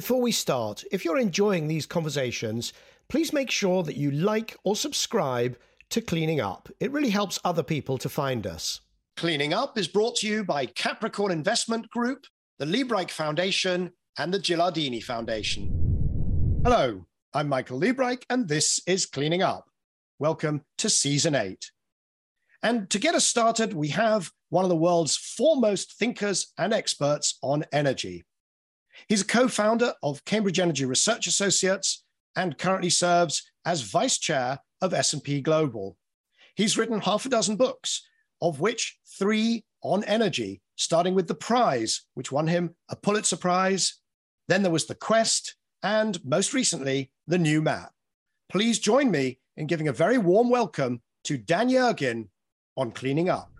Before we start, if you're enjoying these conversations, please make sure that you like or subscribe to Cleaning Up. It really helps other people to find us. Cleaning Up is brought to you by Capricorn Investment Group, the Liebreich Foundation, and the Gilardini Foundation. Hello, I'm Michael Liebreich, and this is Cleaning Up. Welcome to Season 8. And to get us started, we have one of the world's foremost thinkers and experts on energy. He's a co-founder of Cambridge Energy Research Associates and currently serves as vice chair of S&P Global. He's written half a dozen books, of which three on energy, starting with The Prize, which won him a Pulitzer Prize. Then there was The Quest, and most recently, The New Map. Please join me in giving a very warm welcome to Dan Yergin on Cleaning Up.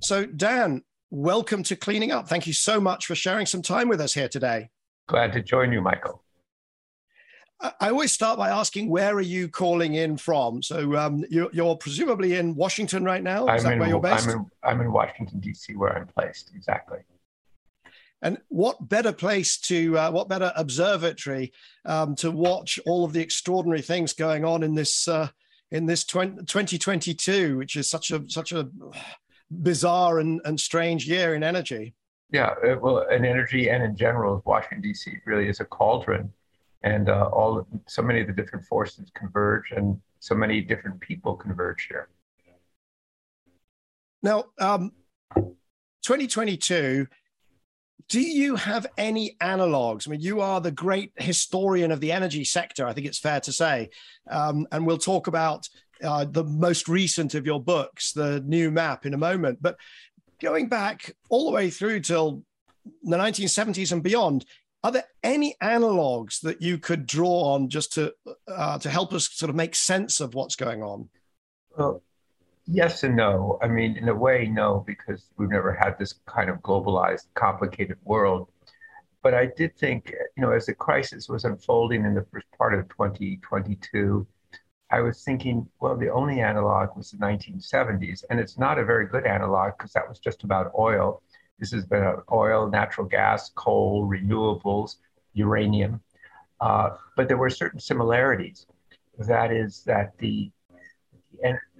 So, Dan, welcome to Cleaning Up. Thank you so much for sharing some time with us here today. Glad to join you, Michael. I always start by asking, where are you calling in from? So um, you're, you're, presumably in Washington right now. Is I'm that in, where you're based? I'm in, I'm in Washington D.C., where I'm placed. Exactly. And what better place to, uh, what better observatory um, to watch all of the extraordinary things going on in this uh, in this 20, 2022, which is such a such a bizarre and, and strange year in energy. Yeah, uh, well, in energy and in general, Washington D.C. really is a cauldron, and uh, all so many of the different forces converge, and so many different people converge here. Now, um, 2022. Do you have any analogs? I mean, you are the great historian of the energy sector. I think it's fair to say, um, and we'll talk about uh, the most recent of your books, the new map, in a moment. But going back all the way through till the 1970s and beyond, are there any analogs that you could draw on just to uh, to help us sort of make sense of what's going on? Well, yes and no. I mean, in a way, no, because we've never had this kind of globalized, complicated world. But I did think, you know, as the crisis was unfolding in the first part of 2022, I was thinking, well, the only analog was the 1970s, and it's not a very good analog because that was just about oil. This has been oil, natural gas, coal, renewables, uranium. Uh, but there were certain similarities. That is that the,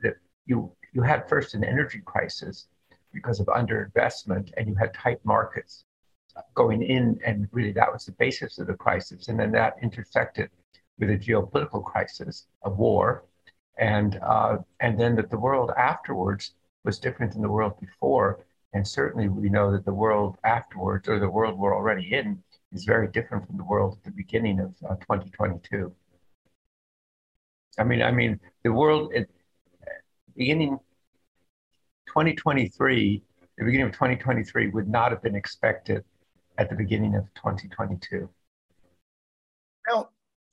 the you you had first an energy crisis because of underinvestment, and you had tight markets going in, and really that was the basis of the crisis. And then that intersected with a geopolitical crisis, a war, and uh, and then that the world afterwards was different than the world before. And certainly, we know that the world afterwards, or the world we're already in, is very different from the world at the beginning of uh, 2022. I mean, I mean, the world at beginning 2023, the beginning of 2023 would not have been expected at the beginning of 2022.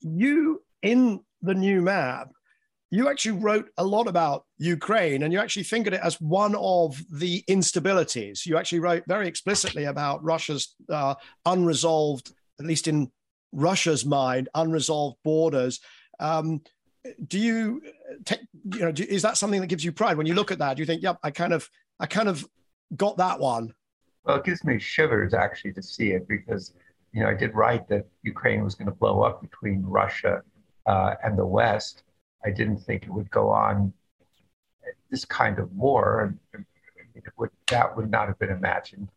You in the new map, you actually wrote a lot about Ukraine and you actually fingered it as one of the instabilities. You actually wrote very explicitly about Russia's uh, unresolved, at least in Russia's mind, unresolved borders. Um, do you, take, you know, do, is that something that gives you pride when you look at that? Do you think, yep, I kind of, I kind of got that one? Well, it gives me shivers actually to see it because you know, I did write that Ukraine was going to blow up between Russia uh, and the West. I didn't think it would go on this kind of war. Would, that would not have been imagined.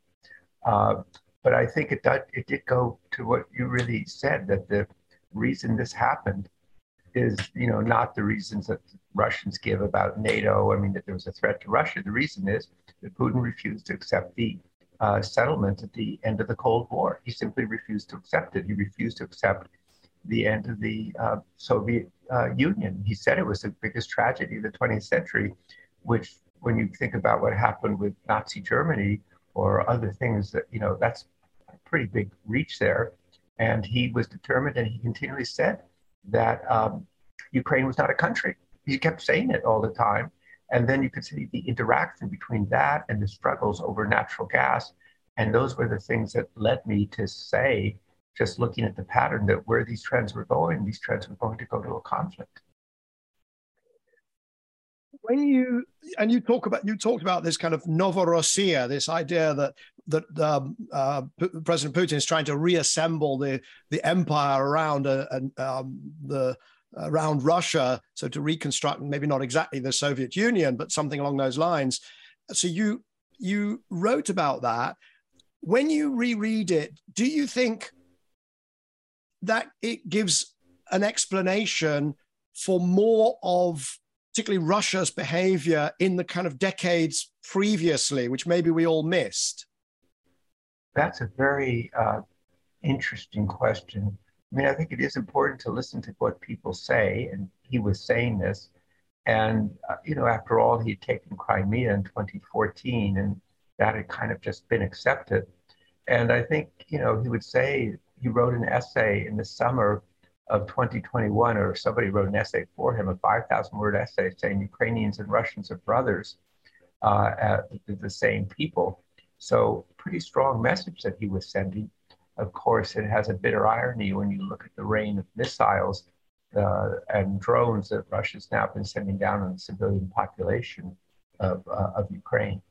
Uh, but I think it did, it did go to what you really said that the reason this happened is, you know, not the reasons that Russians give about NATO. I mean, that there was a threat to Russia. The reason is that Putin refused to accept the uh, settlement at the end of the Cold War. He simply refused to accept it. He refused to accept the end of the uh, Soviet uh, Union. He said it was the biggest tragedy of the 20th century, which, when you think about what happened with Nazi Germany or other things, that you know, that's a pretty big reach there. And he was determined, and he continually said that um, Ukraine was not a country. He kept saying it all the time. And then you could see the interaction between that and the struggles over natural gas. And those were the things that led me to say, just looking at the pattern, that where these trends were going, these trends were going to go to a conflict. when you and you talk about you talked about this kind of Novorossiya, this idea that that um, uh, President Putin is trying to reassemble the the empire around uh, um, the around Russia, so to reconstruct maybe not exactly the Soviet Union, but something along those lines. So you you wrote about that. When you reread it, do you think that it gives an explanation for more of particularly Russia's behavior in the kind of decades previously, which maybe we all missed? That's a very uh, interesting question. I mean, I think it is important to listen to what people say, and he was saying this. And, uh, you know, after all, he had taken Crimea in 2014, and that had kind of just been accepted. And I think, you know, he would say he wrote an essay in the summer of 2021, or somebody wrote an essay for him, a 5,000 word essay saying Ukrainians and Russians are brothers, uh, the same people. So, pretty strong message that he was sending. Of course, it has a bitter irony when you look at the rain of missiles uh, and drones that Russia's now been sending down on the civilian population of, uh, of Ukraine.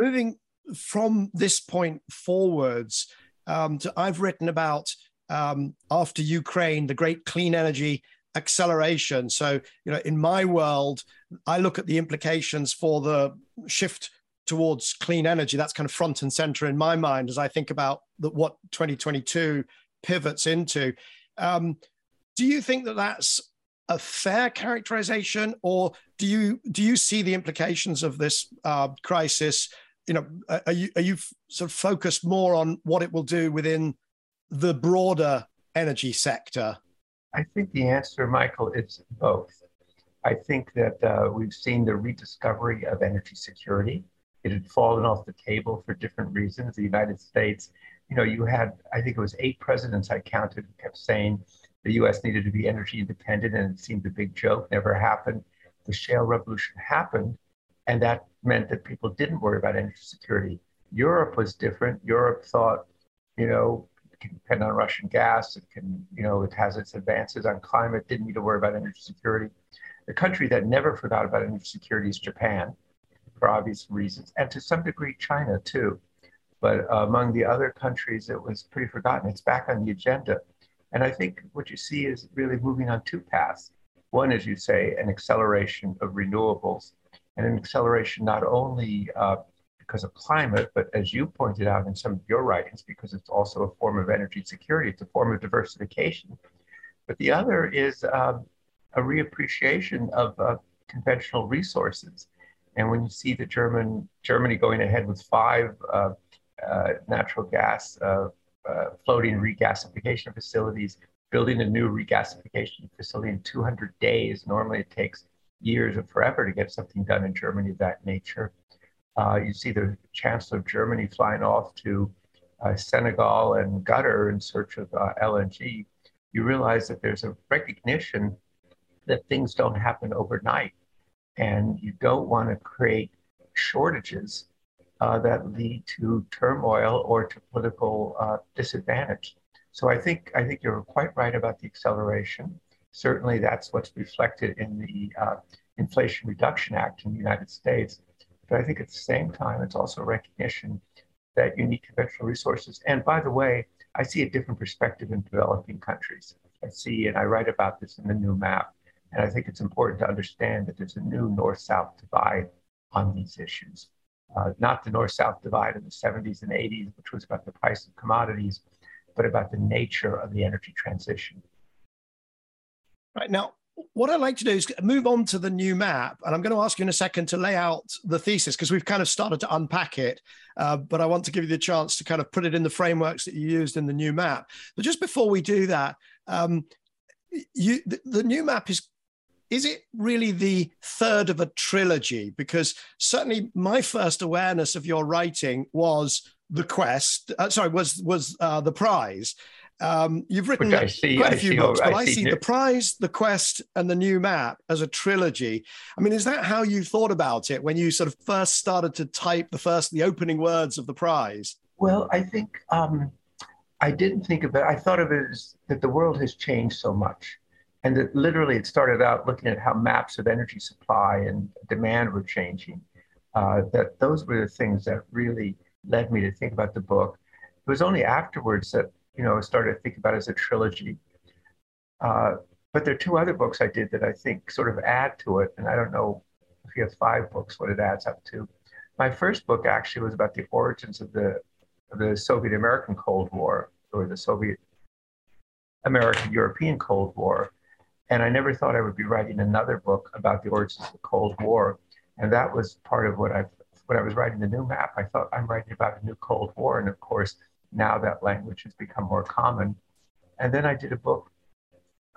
Moving from this point forwards, um, to, I've written about um, after Ukraine, the great clean energy acceleration. So, you know, in my world, I look at the implications for the shift towards clean energy. That's kind of front and center in my mind as I think about the, what 2022 pivots into. Um, do you think that that's a fair characterization, or do you do you see the implications of this uh, crisis you know, are you are you sort of focused more on what it will do within the broader energy sector? I think the answer, Michael, is both. I think that uh, we've seen the rediscovery of energy security. It had fallen off the table for different reasons. The United States, you know, you had, I think it was eight presidents I counted who kept saying the US needed to be energy independent, and it seemed a big joke, never happened. The shale revolution happened, and that meant that people didn't worry about energy security. Europe was different. Europe thought, you know, it can depend on Russian gas. It can, you know, it has its advances on climate. Didn't need to worry about energy security. The country that never forgot about energy security is Japan, for obvious reasons, and to some degree China too. But among the other countries, it was pretty forgotten. It's back on the agenda. And I think what you see is really moving on two paths. One, as you say, an acceleration of renewables and an acceleration not only uh, because of climate, but as you pointed out in some of your writings, because it's also a form of energy security, it's a form of diversification. But the other is uh, a reappreciation of uh, conventional resources. And when you see the German Germany going ahead with five uh, uh, natural gas uh, floating regasification facilities, building a new regasification facility in 200 days. Normally, it takes years or forever to get something done in Germany of that nature. Uh, you see the Chancellor of Germany flying off to uh, Senegal and Qatar in search of uh, LNG. You realize that there's a recognition that things don't happen overnight, and you don't want to create shortages uh, that lead to turmoil or to political uh, disadvantage. So I think I think you're quite right about the acceleration. Certainly, that's what's reflected in the uh, Inflation Reduction Act in the United States. But I think at the same time, it's also recognition that you need conventional resources. And by the way, I see a different perspective in developing countries. I see, and I write about this in the new map. And I think it's important to understand that there's a new north south divide on these issues. Uh, not the north south divide in the 70s and 80s, which was about the price of commodities, but about the nature of the energy transition. Right now, what I'd like to do is move on to the new map, and I'm going to ask you in a second to lay out the thesis because we've kind of started to unpack it. Uh, but I want to give you the chance to kind of put it in the frameworks that you used in the new map. But just before we do that, um, you the, the new map is is it really the third of a trilogy? Because certainly my first awareness of your writing was the quest. Uh, sorry, was was uh, the prize, um, you've written see, quite a few books, but I, I see, see the prize, the quest, and the new map as a trilogy. I mean, is that how you thought about it when you sort of first started to type the first, the opening words of the prize? Well, I think um, I didn't think of it. I thought of it as that the world has changed so much, and it, literally it started out looking at how maps of energy supply and demand were changing. Uh, that those were the things that really led me to think about the book. It was only afterwards that you know I started to think about it as a trilogy. Uh, but there are two other books I did that I think sort of add to it, and I don't know if you have five books, what it adds up to. My first book actually was about the origins of the of the Soviet American Cold War or the Soviet American European Cold War. And I never thought I would be writing another book about the origins of the Cold War. And that was part of what I when I was writing the new map, I thought I'm writing about a new Cold War. And of course, now that language has become more common. And then I did a book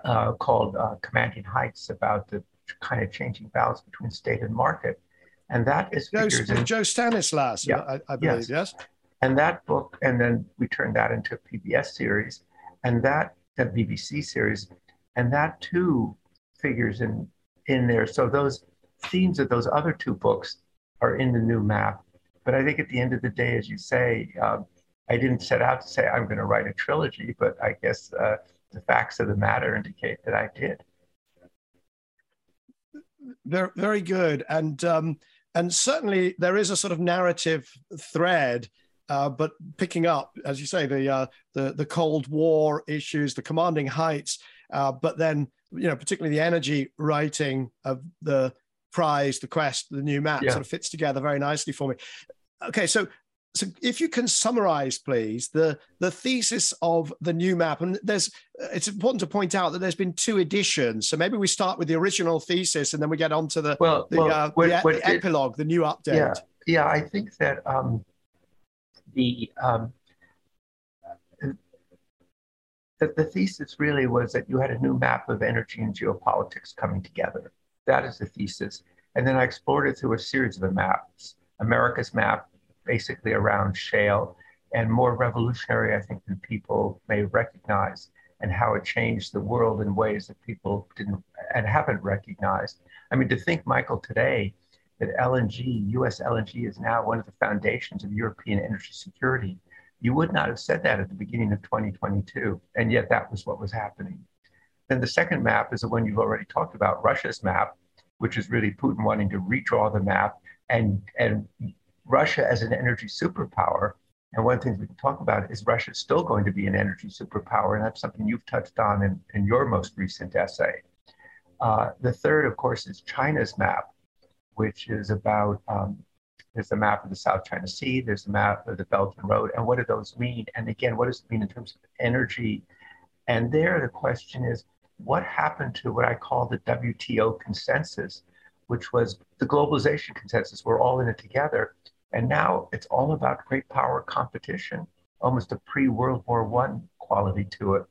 uh, called uh, Commanding Heights about the kind of changing balance between state and market. And that is Joe, in, Joe Stanislaw, yeah, I, I believe, yes. yes. And that book, and then we turned that into a PBS series, and that the BBC series, and that too figures in in there. So those themes of those other two books are in the new map. But I think at the end of the day, as you say, um, I didn't set out to say I'm going to write a trilogy, but I guess uh, the facts of the matter indicate that I did. Very, good, and um, and certainly there is a sort of narrative thread uh, but picking up, as you say, the uh, the the Cold War issues, the commanding heights, uh, but then you know particularly the energy writing of the prize, the quest, the new map yeah. sort of fits together very nicely for me. Okay, so so if you can summarize please the the thesis of the new map and there's it's important to point out that there's been two editions so maybe we start with the original thesis and then we get on to the well, the, well, uh, the, the epilogue the new update yeah yeah i think that um the, um, the, the thesis really was that you had a new map of energy and geopolitics coming together. That is the thesis. And then I explored it through a series of maps. America's map, basically around shale, and more revolutionary, I think, than people may recognize, and how it changed the world in ways that people didn't and haven't recognized. I mean, to think, Michael, today that LNG, US LNG, is now one of the foundations of European energy security. You would not have said that at the beginning of 2022, and yet that was what was happening. Then the second map is the one you've already talked about, Russia's map, which is really Putin wanting to redraw the map and, and Russia as an energy superpower. And one of the things we can talk about is Russia is still going to be an energy superpower, and that's something you've touched on in, in your most recent essay. Uh, the third, of course, is China's map, which is about um, there's a map of the South China Sea, there's a map of the Belt and Road, and what do those mean? And again, what does it mean in terms of energy? And there, the question is, what happened to what I call the WTO consensus, which was the globalization consensus? We're all in it together, and now it's all about great power competition, almost a pre-World War One quality to it.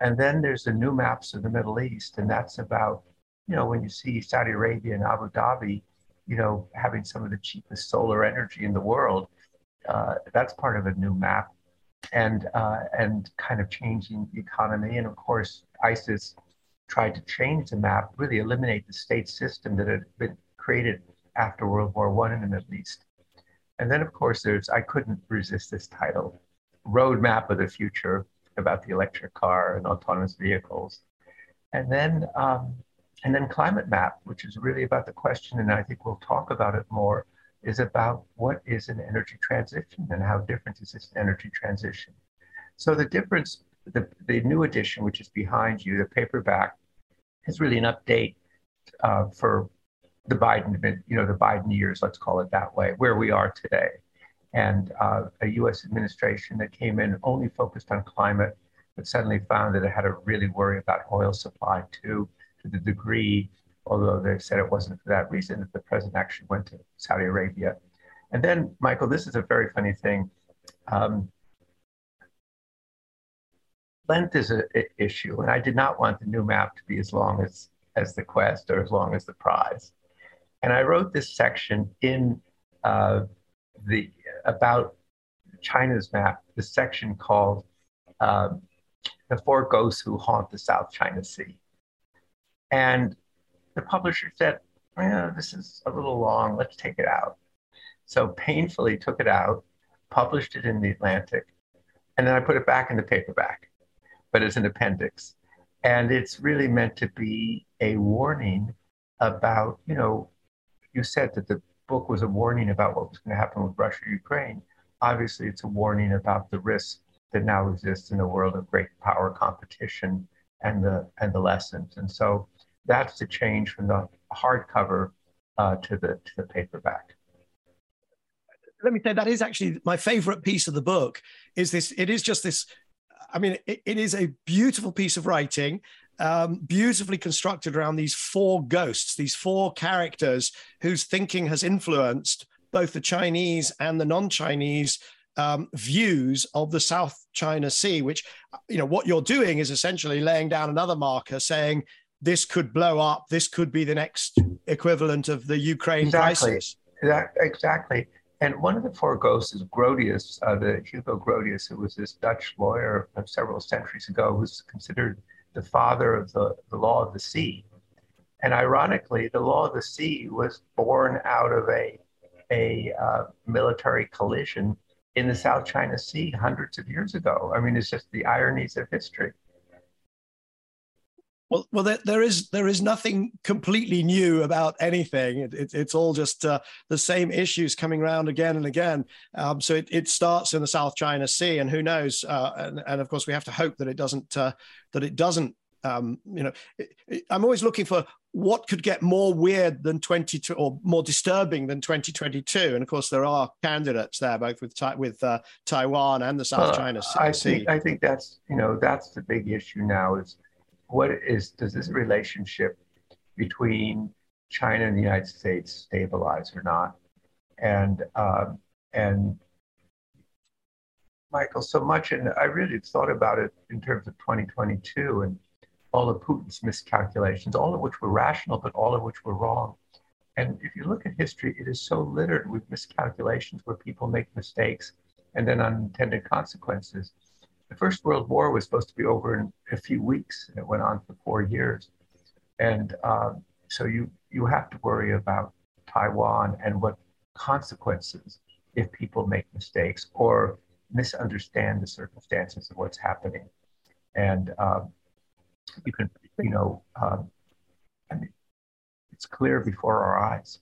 And then there's the new maps of the Middle East, and that's about you know, when you see Saudi Arabia and Abu Dhabi, you know, having some of the cheapest solar energy in the world, uh, that's part of a new map, and uh, and kind of changing the economy. And of course, ISIS tried to change the map, really eliminate the state system that had been created after World War One in the Middle East. And then, of course, there's I couldn't resist this title, Roadmap of the Future, about the electric car and autonomous vehicles. And then um, and then Climate Map, which is really about the question, and I think we'll talk about it more, is about what is an energy transition and how different is this energy transition. So the difference, the, the new edition, which is behind you, the paperback, is really an update uh, for the Biden, you know, the Biden years, let's call it that way, where we are today. And uh, a US administration that came in only focused on climate, but suddenly found that it had to really worry about oil supply too to the degree, although they said it wasn't for that reason, that the president actually went to Saudi Arabia. And then, Michael, this is a very funny thing. Um, length is an issue, and I did not want the new map to be as long as, as the quest or as long as the prize. And I wrote this section in uh, the about China's map, the section called um, "The Four Ghosts Who Haunt the South China Sea." And the publisher said, eh, This is a little long, let's take it out. So painfully took it out, published it in the Atlantic, and then I put it back in the paperback, but as an appendix. And it's really meant to be a warning about, you know, you said that the book was a warning about what was going to happen with Russia Ukraine. Obviously, it's a warning about the risks that now exist in a world of great power competition and the and the lessons. And so that's the change from the hardcover uh, to the to the paperback. Let me say that is actually my favorite piece of the book. Is this? It is just this. I mean, it, it is a beautiful piece of writing, um, beautifully constructed around these four ghosts, these four characters whose thinking has influenced both the Chinese and the non-Chinese um, views of the South China Sea. Which, you know, what you're doing is essentially laying down another marker, saying this could blow up. This could be the next equivalent of the Ukraine exactly. crisis. That, exactly. And one of the four ghosts is Grotius, uh, the Hugo Grotius, who was this Dutch lawyer several centuries ago, who's considered the father of the, the law of the sea. And ironically, the law of the sea was born out of a, a uh, military collision in the South China Sea hundreds of years ago. I mean, it's just the ironies of history. Well, well, there, there is there is nothing completely new about anything. It, it, it's all just uh, the same issues coming around again and again. Um, so it, it starts in the South China Sea, and who knows? Uh, and, and, of course, we have to hope that it doesn't uh, that it doesn't. Um, you know, I'm always looking for what could get more weird than 22 or more disturbing than 2022. And of course, there are candidates there, both with with uh, Taiwan and the South China Sea. I think I think that's you know that's the big issue now is what is does this relationship between China and the United States stabilize or not? And um, and Michael, so much, and I really thought about it in terms of 2022 and all of Putin's miscalculations, all of which were rational, but all of which were wrong. And if you look at history, it is so littered with miscalculations where people make mistakes and then unintended consequences. The First World War was supposed to be over in a few weeks, and it went on for four years. And um, so you you have to worry about Taiwan and what consequences if people make mistakes or misunderstand the circumstances of what's happening. And um, you can, you know, um, I mean, it's clear before our eyes.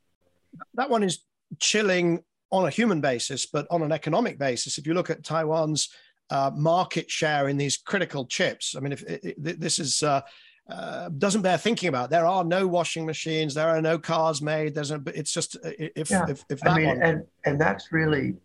That one is chilling on a human basis, but on an economic basis, if you look at Taiwan's uh, market share in these critical chips. I mean, if, this is uh, uh, doesn't bear thinking about. There are no washing machines. There are no cars made. There's a. It's just uh, if yeah. if, if, that I mean, one... and and that's really,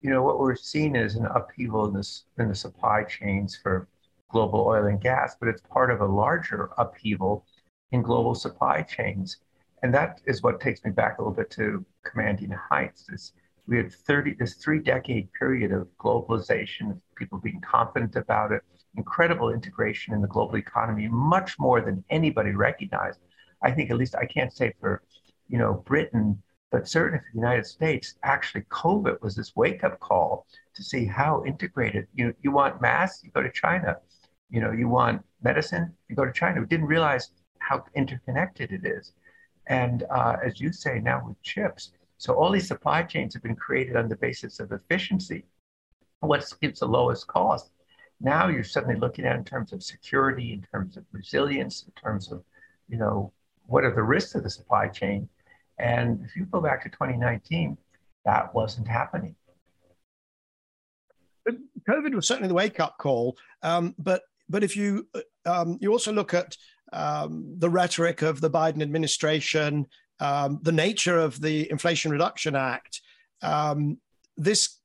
you know, what we're seeing is an upheaval in this in the supply chains for global oil and gas, but it's part of a larger upheaval in global supply chains, and that is what takes me back a little bit to commanding heights. This we had 30 this three decade period of globalization of people being confident about it incredible integration in the global economy much more than anybody recognized. I think at least i can't say for you know britain but certainly for the united states actually covid was this wake up call to see how integrated you you want mass you go to china. You know you want medicine you go to china. We didn't realize how interconnected it is. And uh, as you say now with chips so all these supply chains have been created on the basis of efficiency. What gives the lowest cost? Now you're suddenly looking at in terms of security, in terms of resilience, in terms of, you know, what are the risks of the supply chain? And if you go back to 2019, that wasn't happening. COVID was certainly the wake-up call, um, but but if you um, you also look at um, the rhetoric of the Biden administration, um, the nature of the Inflation Reduction Act, um, this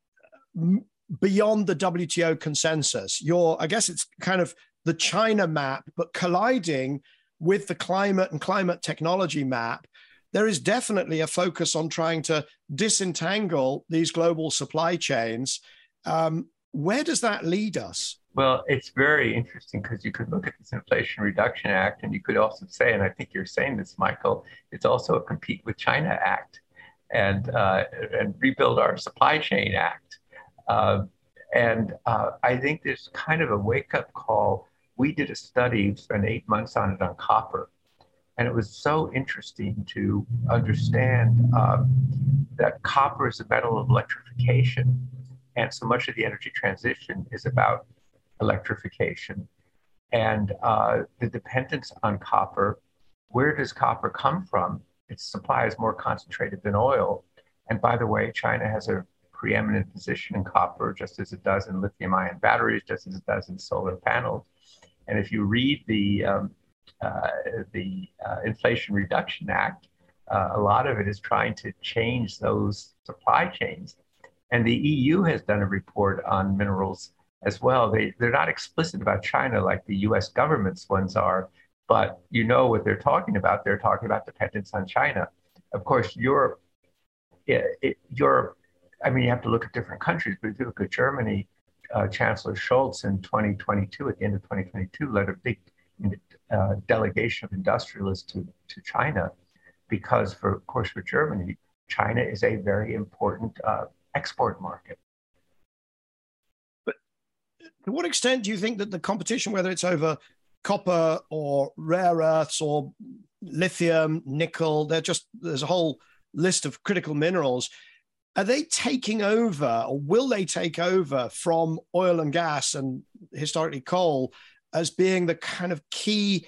beyond the WTO consensus, your I guess it's kind of the China map, but colliding with the climate and climate technology map. There is definitely a focus on trying to disentangle these global supply chains. Um, where does that lead us? Well, it's very interesting because you could look at this Inflation Reduction Act and you could also say, and I think you're saying this, Michael, it's also a Compete with China Act and, uh, and Rebuild Our Supply Chain Act. Uh, and uh, I think there's kind of a wake up call. We did a study, spent eight months on it on copper. And it was so interesting to understand um, that copper is a metal of electrification. And so much of the energy transition is about electrification. And uh, the dependence on copper, where does copper come from? Its supply is more concentrated than oil. And by the way, China has a preeminent position in copper, just as it does in lithium ion batteries, just as it does in solar panels. And if you read the, um, uh, the uh, Inflation Reduction Act, uh, a lot of it is trying to change those supply chains. And the EU has done a report on minerals as well. They, they're not explicit about China like the US government's ones are, but you know what they're talking about. They're talking about dependence on China. Of course, Europe, it, it, Europe, I mean, you have to look at different countries, but if you look at Germany, uh, Chancellor Scholz in 2022, at the end of 2022, led a big uh, delegation of industrialists to, to China because, for, of course, for Germany, China is a very important uh, export market. To what extent do you think that the competition, whether it's over copper or rare earths or lithium, nickel, they're just there's a whole list of critical minerals. Are they taking over, or will they take over from oil and gas and historically coal as being the kind of key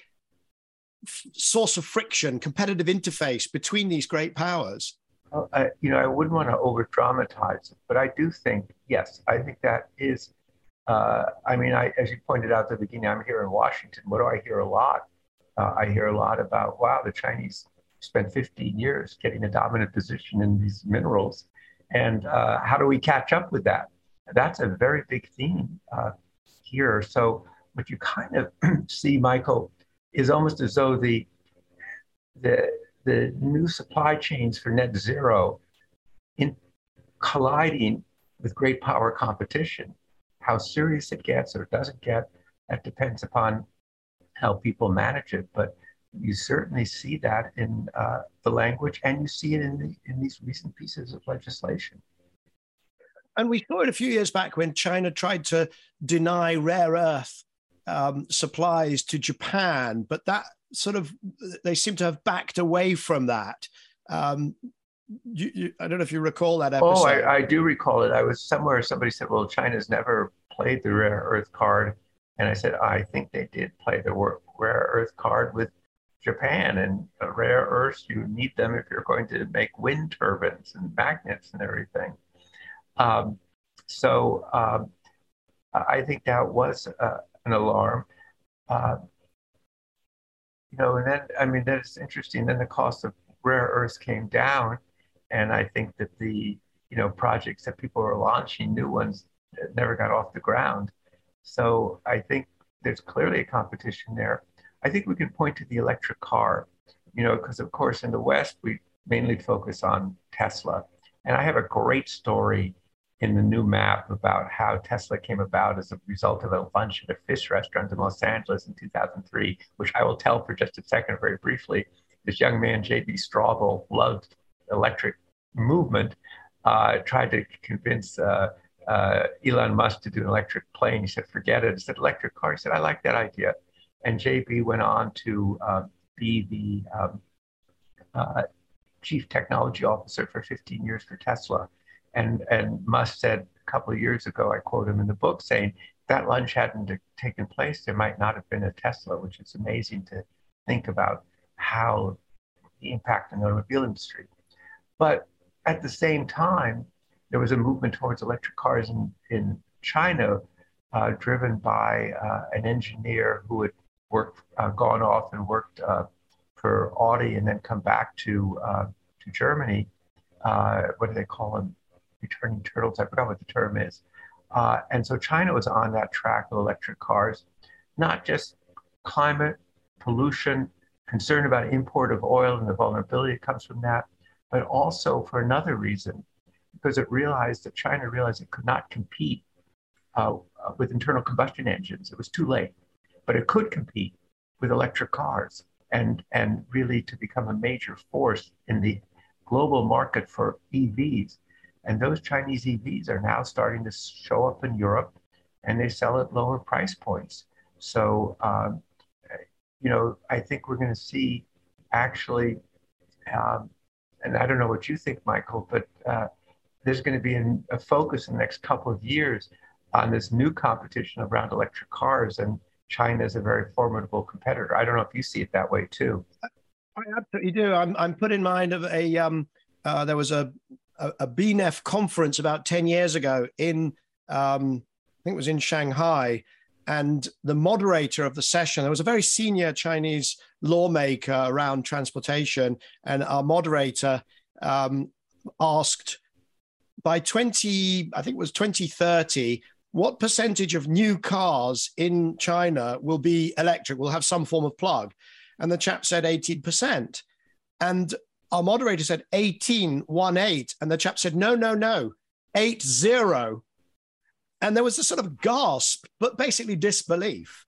source of friction, competitive interface between these great powers? Well, I, you know, I wouldn't want to over dramatize it, but I do think, yes, I think that is. Uh, I mean, I, as you pointed out at the beginning, I'm here in Washington. What do I hear a lot? Uh, I hear a lot about, wow, the Chinese spent 15 years getting a dominant position in these minerals. And uh, how do we catch up with that? That's a very big theme uh, here. So, what you kind of see, Michael, is almost as though the the the new supply chains for net zero in colliding with great power competition. How serious it gets or doesn't get, that depends upon how people manage it. But you certainly see that in uh, the language, and you see it in the, in these recent pieces of legislation. And we saw it a few years back when China tried to deny rare earth um, supplies to Japan, but that sort of they seem to have backed away from that. Um, you, you, I don't know if you recall that episode. Oh, I, I, do recall it. I was somewhere. Somebody said, "Well, China's never played the rare earth card," and I said, "I think they did play the rare earth card with Japan. And rare earths, you need them if you're going to make wind turbines and magnets and everything." Um, so um, I think that was uh, an alarm. Uh, you know, and then I mean that's interesting. Then the cost of rare earths came down, and I think that the you know projects that people are launching, new ones, never got off the ground. So I think there's clearly a competition there. I think we can point to the electric car, you know, because of course in the West we mainly focus on Tesla, and I have a great story in the new map about how Tesla came about as a result of a lunch at a fish restaurant in Los Angeles in 2003, which I will tell for just a second, very briefly. This young man, J.B. Straubel, loved electric movement, uh, tried to convince uh, uh, Elon Musk to do an electric plane. He said, forget it. He said, electric car. He said, I like that idea. And JB went on to uh, be the um, uh, chief technology officer for 15 years for Tesla. And, and Musk said a couple of years ago, I quote him in the book, saying, that lunch hadn't taken place, there might not have been a Tesla, which is amazing to think about how the impact on the automobile industry. But at the same time, there was a movement towards electric cars in, in China, uh, driven by uh, an engineer who had worked, uh, gone off and worked uh, for Audi and then come back to, uh, to Germany. Uh, what do they call him? returning turtles. I forgot what the term is. And so China was on that track of electric cars, not just climate, pollution, concern about import of oil and the vulnerability that comes from that, but also for another reason, because it realized that China realized it could not compete uh, with internal combustion engines. It was too late, but it could compete with electric cars and, and really to become a major force in the global market for EVs. And those Chinese EVs are now starting to show up in Europe and they sell at lower price points. So, um, you know, I think we're going to see actually, um, and I don't know what you think, Michael, but uh, there's going to be a focus in the next couple of years on this new competition around electric cars. And China is a very formidable competitor. I don't know if you see it that way too. I absolutely do. I'm, I'm put in mind of a, um, uh, there was a, a, a BNEF conference about 10 years ago in, um, I think it was in Shanghai. And the moderator of the session, there was a very senior Chinese lawmaker around transportation. And our moderator um, asked by 20, I think it was 2030, what percentage of new cars in China will be electric, will have some form of plug? And the chap said 18%. And our moderator said 18, 1 8. And the chap said, no, no, no, 8 0. And there was a sort of gasp, but basically disbelief.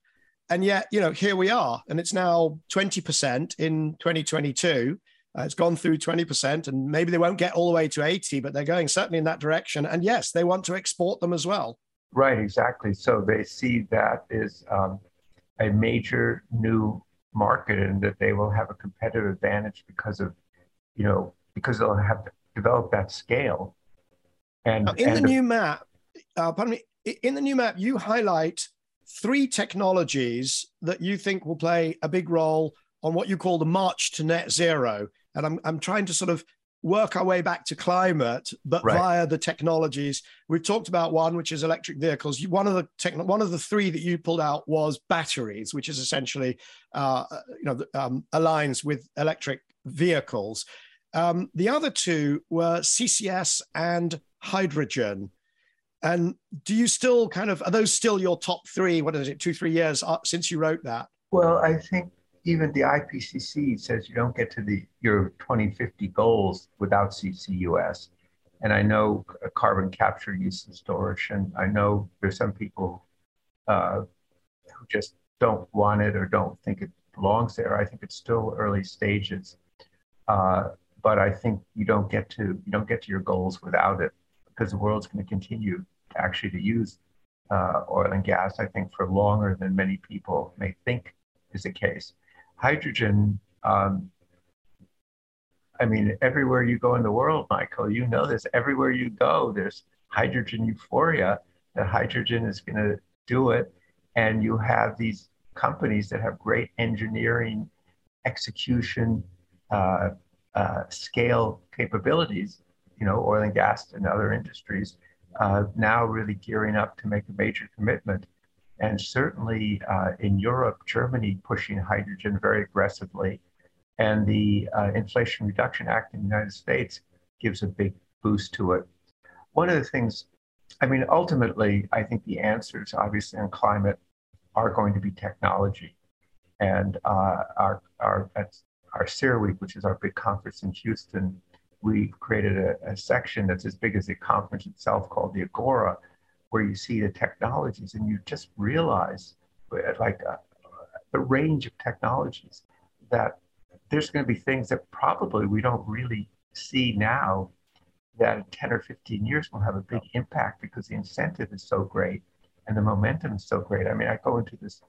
And yet, you know, here we are. And it's now 20% in 2022. Uh, it's gone through 20%, and maybe they won't get all the way to 80, but they're going certainly in that direction. And yes, they want to export them as well. Right, exactly. So they see that is um, a major new market and that they will have a competitive advantage because of, you know, because they'll have developed that scale. And in and the new map, uh, pardon me, in the new map, you highlight three technologies that you think will play a big role on what you call the march to net zero. And I'm, I'm trying to sort of work our way back to climate, but right. via the technologies. We've talked about one, which is electric vehicles. One of the techn- one of the three that you pulled out was batteries, which is essentially, uh, you know, um, aligns with electric vehicles. Um, the other two were CCS and hydrogen. And do you still kind of are those still your top three? What is it, two, three years uh, since you wrote that? Well, I think even the IPCC says you don't get to the your 2050 goals without CCUS. And I know carbon capture, use, and storage, and I know there's some people uh, who just don't want it or don't think it belongs there. I think it's still early stages, uh, but I think you don't get to you don't get to your goals without it because the world's going to continue actually to use uh, oil and gas. I think for longer than many people may think is the case hydrogen, um, I mean, everywhere you go in the world, Michael, you know this. Everywhere you go, there's hydrogen euphoria that hydrogen is going to do it. And you have these companies that have great engineering, execution, uh, uh, scale capabilities, you know, oil and gas and other industries, uh, now really gearing up to make a major commitment and certainly uh, in Europe, Germany pushing hydrogen very aggressively. And the uh, Inflation Reduction Act in the United States gives a big boost to it. One of the things, I mean, ultimately, I think the answers, obviously, on climate are going to be technology. And uh, our, our, at our CERAWeek, which is our big conference in Houston, we've created a, a section that's as big as the conference itself called the Agora, where you see the technologies and you just realize like uh, the range of technologies that there's going to be things that probably we don't really see now that in 10 or 15 years will have a big impact because the incentive is so great and the momentum is so great. I mean, I go into this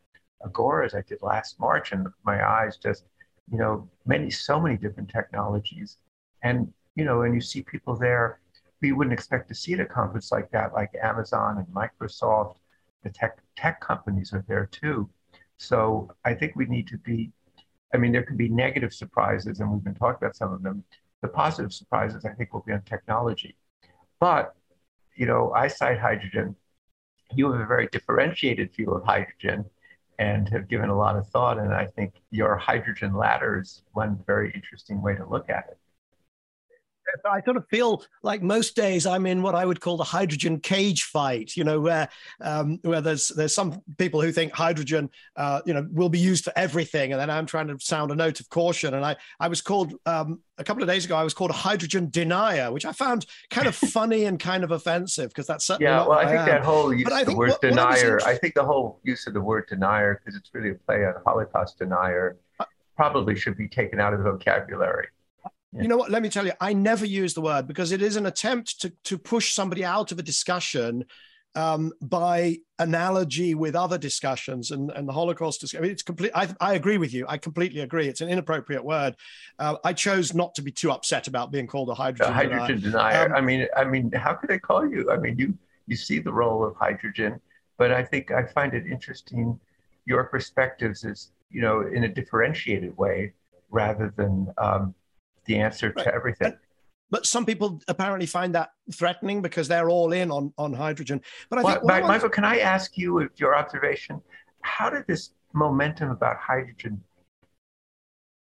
Agora as I did last March and my eyes just, you know, many, so many different technologies. And, you know, and you see people there we wouldn't expect to see at a conference like that, like Amazon and Microsoft, the tech tech companies are there too. So I think we need to be, I mean, there can be negative surprises, and we've been talking about some of them. The positive surprises, I think, will be on technology. But, you know, I cite hydrogen. You have a very differentiated view of hydrogen and have given a lot of thought. And I think your hydrogen ladder is one very interesting way to look at it. I sort of feel like most days I'm in what I would call the hydrogen cage fight. You know, where um, where there's there's some people who think hydrogen, uh, you know, will be used for everything, and then I'm trying to sound a note of caution. And I I was called um, a couple of days ago. I was called a hydrogen denier, which I found kind of funny and kind of offensive because that's certainly yeah. Well, I think I that whole use of the word what, denier. What I think the whole use of the word denier because it's really a play on Holocaust denier uh, probably should be taken out of the vocabulary. Yeah. You know what? Let me tell you, I never use the word because it is an attempt to, to push somebody out of a discussion um, by analogy with other discussions and, and the Holocaust. I mean, it's complete. I, I agree with you. I completely agree. It's an inappropriate word. Uh, I chose not to be too upset about being called a hydrogen, a hydrogen denier. denier. Um, I mean, I mean, how could they call you? I mean, you you see the role of hydrogen, but I think I find it interesting your perspectives is, you know, in a differentiated way rather than um, the answer right. to everything. but some people apparently find that threatening because they're all in on, on hydrogen. But I well, think Michael, can I ask you if your observation? How did this momentum about hydrogen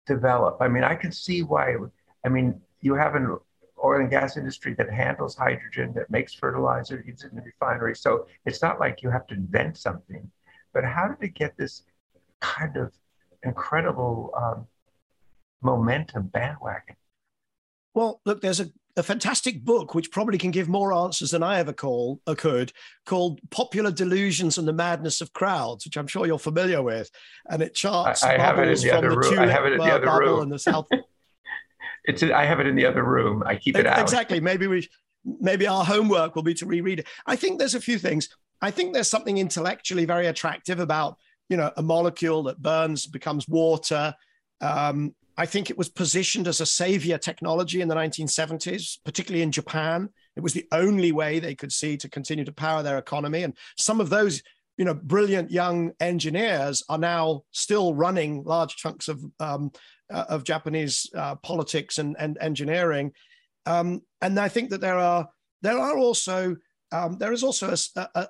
develop? I mean, I can see why. Would, I mean, you have an oil and gas industry that handles hydrogen, that makes fertilizer, uses it in the refinery. So it's not like you have to invent something. But how did it get this kind of incredible um, momentum bandwagon? Well, look, there's a, a, fantastic book which probably can give more answers than I ever call or uh, could, called "Popular Delusions and the Madness of Crowds," which I'm sure you're familiar with, and it charts I, I bubbles from the, the I have it in the other bubble room. and the South. it's I have it in the other room. I keep it out. Exactly. Maybe we, maybe our homework will be to reread it. I think there's a few things. I think there's something intellectually very attractive about you know a molecule that burns becomes water. Um, I think it was positioned as a savior technology in the 1970s, particularly in Japan. It was the only way they could see to continue to power their economy. And some of those, you know, brilliant young engineers are now still running large chunks of um, uh, of Japanese uh, politics and, and engineering. Um, and I think that there are there are also um, there is also a, a, a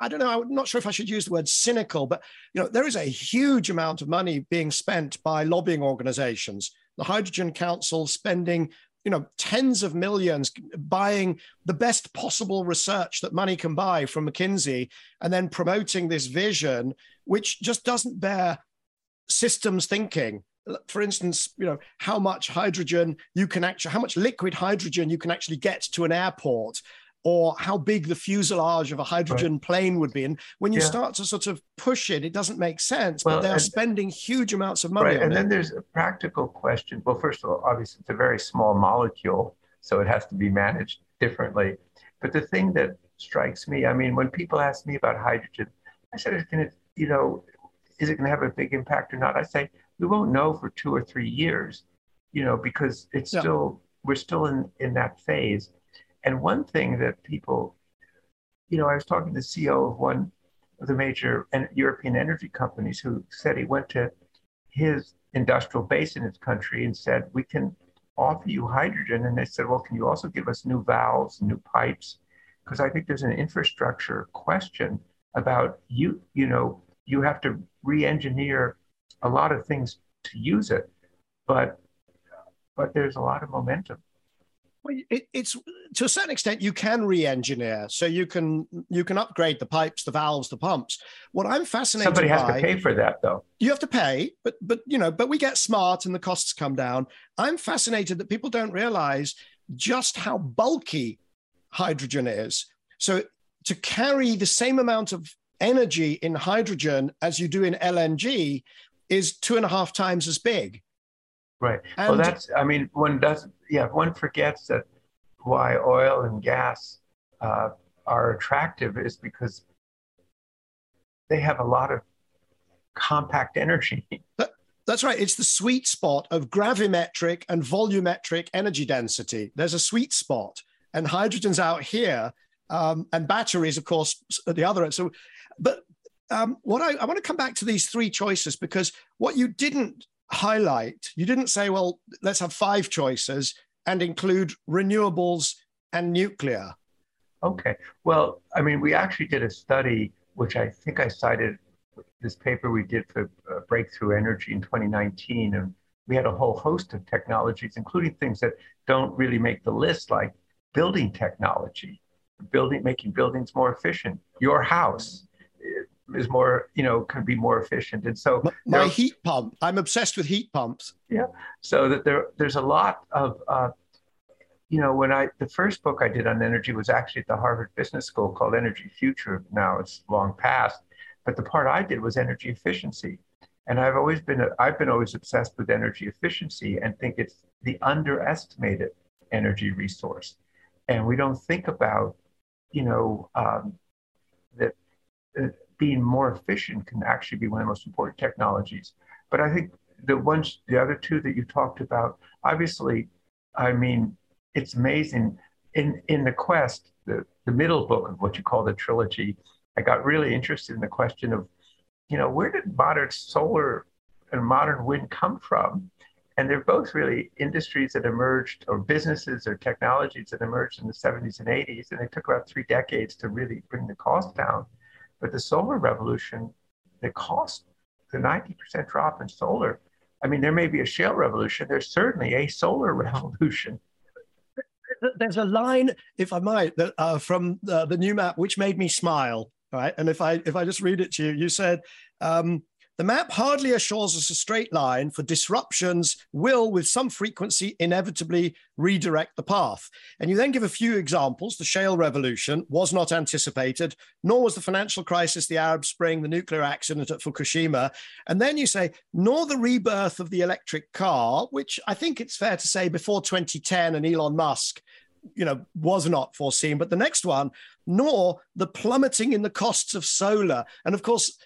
I don't know I'm not sure if I should use the word cynical, but you know there is a huge amount of money being spent by lobbying organizations. The Hydrogen Council spending you know tens of millions buying the best possible research that money can buy from McKinsey and then promoting this vision which just doesn't bear systems thinking for instance, you know, how much hydrogen you can actually, how much liquid hydrogen you can actually get to an airport, or how big the fuselage of a hydrogen right. plane would be. And when you yeah. start to sort of push it, it doesn't make sense, well, but they're spending huge amounts of money. Right. and it. then there's a practical question. Well, first of all, obviously, it's a very small molecule, so it has to be managed differently. But the thing that strikes me, I mean, when people ask me about hydrogen, I said, it's going to, you know, is it going to have a big impact or not? I say, we won't know for two or three years, you know, because it's yeah. still, we're still in, in that phase and one thing that people, you know, I was talking to the CEO of one of the major European energy companies who said he went to his industrial base in his country and said, We can offer you hydrogen. And they said, Well, can you also give us new valves, new pipes? Because I think there's an infrastructure question about you, you know, you have to re engineer a lot of things to use it. But but there's a lot of momentum. It, it's to a certain extent you can re-engineer, so you can you can upgrade the pipes, the valves, the pumps. What I'm fascinated somebody has by, to pay for that, though. You have to pay, but but you know, but we get smart and the costs come down. I'm fascinated that people don't realize just how bulky hydrogen is. So to carry the same amount of energy in hydrogen as you do in LNG is two and a half times as big. Right. And well, that's, I mean, one does, yeah, one forgets that why oil and gas uh, are attractive is because they have a lot of compact energy. that's right. It's the sweet spot of gravimetric and volumetric energy density. There's a sweet spot, and hydrogen's out here, um, and batteries, of course, at the other end. So, but um, what I, I want to come back to these three choices because what you didn't highlight. You didn't say, well, let's have five choices and include renewables and nuclear. Okay. Well, I mean, we actually did a study, which I think I cited this paper we did for uh, Breakthrough Energy in 2019. And we had a whole host of technologies, including things that don't really make the list, like building technology, building, making buildings more efficient, your house, is more, you know, can be more efficient. And so my, heat pump, I'm obsessed with heat pumps. Yeah. So that there, there's a lot of, uh, you know, when I, the first book I did on energy was actually at the Harvard Business School called Energy Future. Now it's long past, but the part I did was energy efficiency. And I've always been, I've been always obsessed with energy efficiency and think it's the underestimated energy resource. And we don't think about, you know, um, that uh, being more efficient can actually be one of the most important technologies. But I think the ones, the other two that you talked about, obviously, I mean, it's amazing. In in the quest, the, the middle book of what you call the trilogy, I got really interested in the question of you know, where did modern solar and modern wind come from? And they're both really industries that emerged, or businesses or technologies that emerged in the 70s and 80s. And it took about three decades to really bring the cost down. But the solar revolution, the cost, the 90% drop in solar, I mean, there may be a shale revolution. There's certainly a solar revolution. There's a line, if I might, that, uh, from the, the new map, which made me smile. Right, and if I if I just read it to you, you said um, the map hardly assures us a straight line, for disruptions will, with some frequency, inevitably redirect the path. And you then give a few examples. The shale revolution was not anticipated, nor was the financial crisis, the Arab Spring, the nuclear accident at Fukushima. And then you say, nor the rebirth of the electric car, which I think it's fair to say before 2010 and Elon Musk you know was not foreseen but the next one nor the plummeting in the costs of solar and of course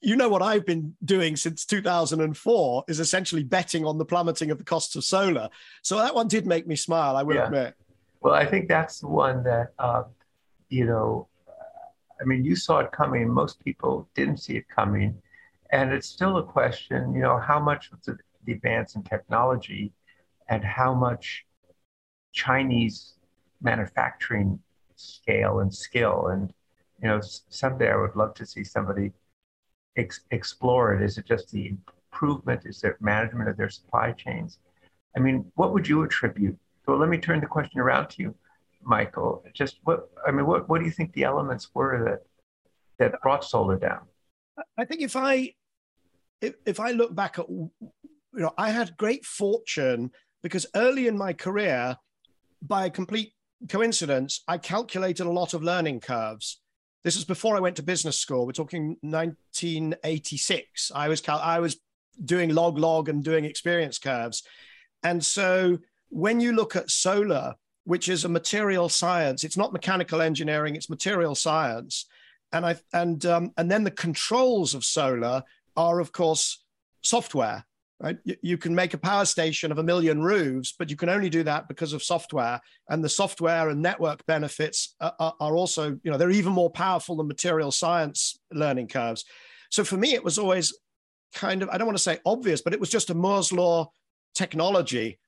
you know what I've been doing since 2004 is essentially betting on the plummeting of the costs of solar. So that one did make me smile, I will yeah. admit. Well, I think that's the one that, uh, you know, I mean, you saw it coming. Most people didn't see it coming. And it's still a question, you know, how much of the, the advance in technology and how much Chinese manufacturing scale and skill. And, you know, someday I would love to see somebody ex- explore it? Is it just the improvement? Is it management of their supply chains? I mean, what would you attribute? So let me turn the question around to you, Michael. Just what I mean, what, what do you think the elements were that that brought solar down? I think if I if, if I look back at you know, I had great fortune because early in my career, by a complete coincidence, I calculated a lot of learning curves. This was before I went to business school. We're talking 1986. I was cal- I was doing log log and doing experience curves, and so when you look at solar, which is a material science, it's not mechanical engineering; it's material science, and I and um, and then the controls of solar are of course software right? You, can make a power station of a million roofs, but you can only do that because of software. And the software and network benefits are, are, are, also, you know, they're even more powerful than material science learning curves. So for me, it was always kind of, I don't want to say obvious, but it was just a Moore's law technology.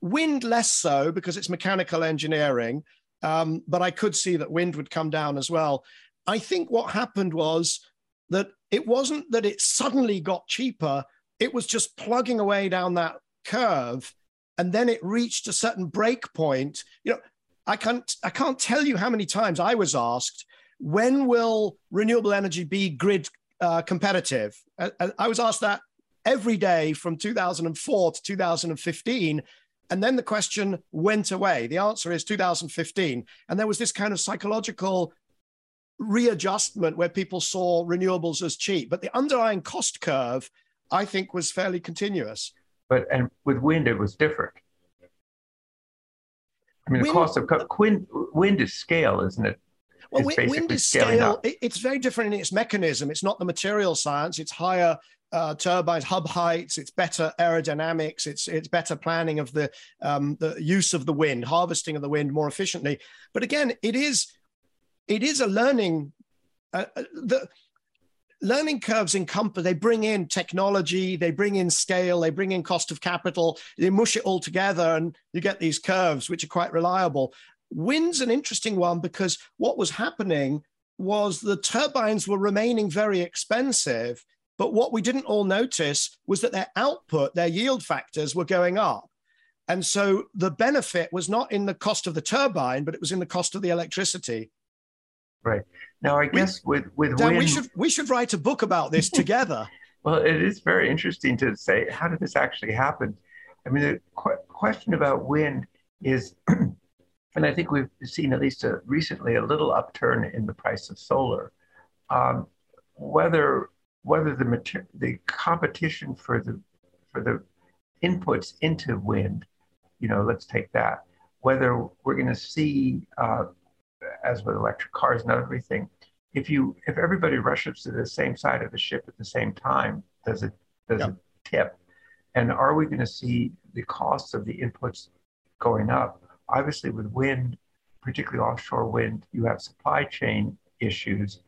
Wind less so because it's mechanical engineering, um, but I could see that wind would come down as well. I think what happened was that it wasn't that it suddenly got cheaper it was just plugging away down that curve and then it reached a certain break point. You know i can't i can't tell you how many times i was asked when will renewable energy be grid uh, competitive? I, I was asked that every day from 2004 to 2015 and then the question went away. The answer is 2015 and there was this kind of psychological readjustment where people saw renewables as cheap but the underlying cost curve I think was fairly continuous. But and with wind, it was different. I mean, wind, the cost of wind, wind is scale, isn't it? Well, it's wind is scale. it's very different in its mechanism. It's not the material science. It's higher uh, turbines, hub heights. It's better aerodynamics. It's it's better planning of the um, the use of the wind, harvesting of the wind more efficiently. But again, it is it is a learning. Uh, uh the learning curves encompass, they bring in technology, they bring in scale, they bring in cost of capital, they mush it all together and you get these curves, which are quite reliable. Wind's an interesting one because what was happening was the turbines were remaining very expensive. But what we didn't all notice was that their output, their yield factors were going up. And so the benefit was not in the cost of the turbine, but it was in the cost of the electricity. Right. Now, I guess we, with with Dan, wind, we should we should write a book about this together. well, it is very interesting to say how did this actually happen. I mean, the qu- question about wind is, and I think we've seen at least a, recently a little upturn in the price of solar. Um, whether whether the mater- the competition for the for the inputs into wind, you know, let's take that. Whether we're going to see uh, as with electric cars and everything, if you if everybody rushes to the same side of the ship at the same time, does it does yep. it tip? And are we going to see the costs of the inputs going up? Obviously, with wind, particularly offshore wind, you have supply chain issues,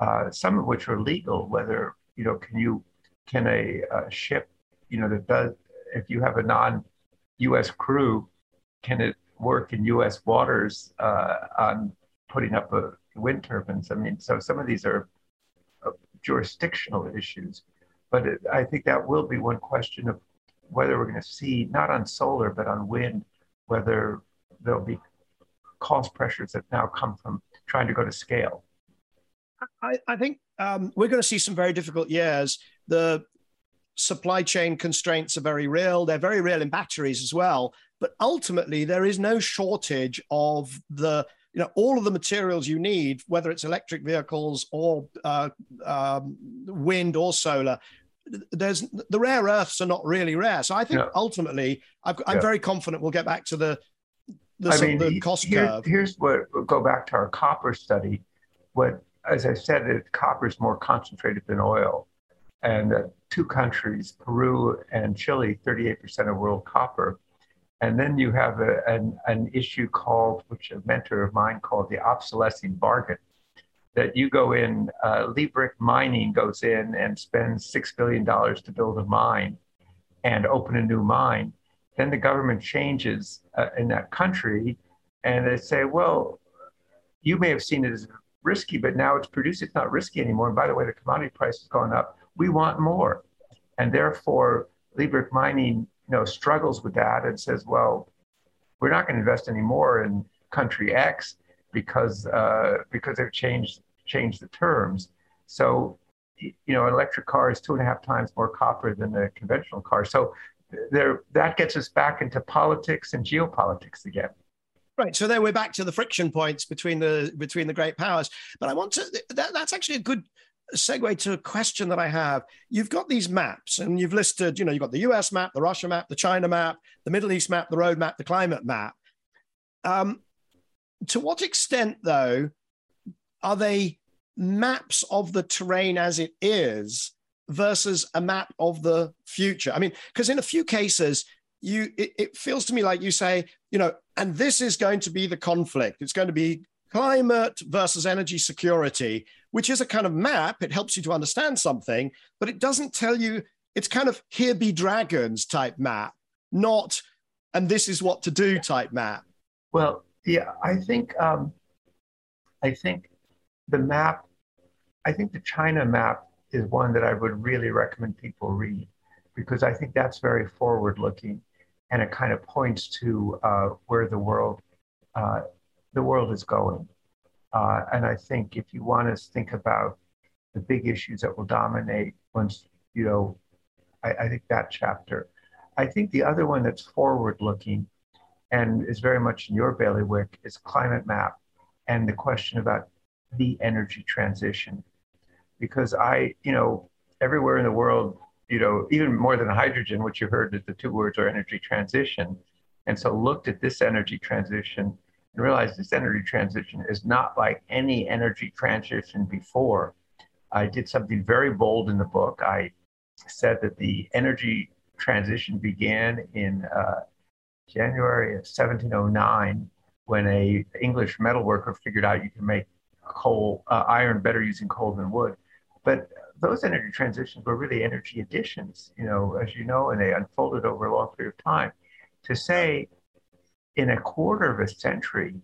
uh, some of which are legal, whether you know, can you can a, a ship, you know, that does if you have a non-U.S. crew, can it work in U.S. waters uh, on putting up a wind turbines? I mean, so some of these are uh, jurisdictional issues, but it, I think that will be one question of whether we're going to see not on solar but on wind, whether there'll be cost pressures that now come from trying to go to scale. I, I think um, we're going to see some very difficult years. The supply chain constraints are very real. They're very real in batteries as well. But ultimately, there is no shortage of the you know all of the materials you need, whether it's electric vehicles or uh, um, wind or solar. There's the rare earths are not really rare. So I think ultimately, i am yeah. very confident we'll get back to the the, I mean, the cost here, curve. Here's what we'll go back to our copper study. What, as I said, it, copper is more concentrated than oil and uh, two countries, Peru and Chile, 38% of world copper. And then you have a, an, an issue called, which a mentor of mine called the obsolescing bargain, that you go in, uh, Mining goes in and spends $6 billion to build a mine and open a new mine. Then the government changes uh, in that country and they say, well, you may have seen it as risky, but now it's produced, it's not risky anymore. And by the way, the commodity price has gone up we want more. And therefore, Liebreich Mining you know, struggles with that and says, well, we're not going to invest anymore in country X because, uh, because they've changed, changed the terms. So, you know, an electric car is two and a half times more copper than a conventional car. So there, that gets us back into politics and geopolitics again. Right. So then we're back to the friction points between the between the great powers. But I want to that, that's actually a good segue to a question that I have. You've got these maps and you've listed, you know, you've got the US map, the Russia map, the China map, the Middle East map, the road map, the climate map. Um, to what extent, though, are they maps of the terrain as it is versus a map of the future? I mean, because in a few cases, you it, it feels to me like you say, you know, and this is going to be the conflict. It's going to be climate versus energy security, which is a kind of map. It helps you to understand something, but it doesn't tell you, it's kind of here be dragons type map, not and this is what to do type map. Well, yeah, I think um, I think the map, I think the China map is one that I would really recommend people read because I think that's very forward looking and it kind of points to uh, where the world uh, the world is going. Uh, and I think if you want to think about the big issues that will dominate once, you know, I, I think that chapter. I think the other one that's forward looking and is very much in your bailiwick is climate map and the question about the energy transition. Because I, you know, everywhere in the world, you know, even more than hydrogen, which you heard that the two words are energy transition. And so looked at this energy transition and realize this energy transition is not like any energy transition before. I did something very bold in the book. I said that the energy transition began in uh, January of 1709 when a English metalworker figured out you can make coal, uh, iron better using coal than wood. But those energy transitions were really energy additions, you know, as you know, and they unfolded over a long period of time. To say in a quarter of a century,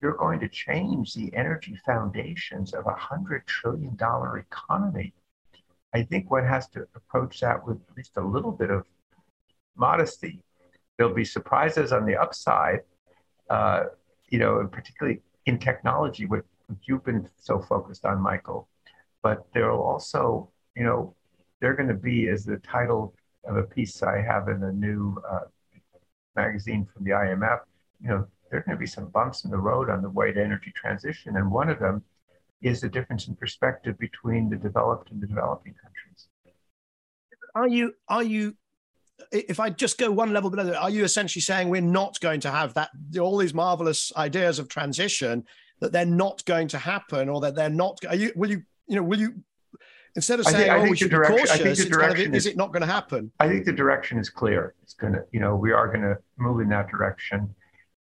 you're going to change the energy foundations of a hundred trillion dollar economy. I think one has to approach that with at least a little bit of modesty. There'll be surprises on the upside, uh, you know, and particularly in technology, which you've been so focused on, Michael. But there'll also, you know, they're going to be, as the title of a piece I have in the new uh, magazine from the IMF, you know, there are going to be some bumps in the road on the way to energy transition. And one of them is the difference in perspective between the developed and the developing countries. Are you, are you, if I just go one level below, are you essentially saying we're not going to have that, all these marvelous ideas of transition, that they're not going to happen or that they're not, are you, will you, you know, will you Instead of saying, think, "Oh, we should be cautious," I think the direction kind of, is, is it not going to happen? I think the direction is clear. It's going to, you know, we are going to move in that direction,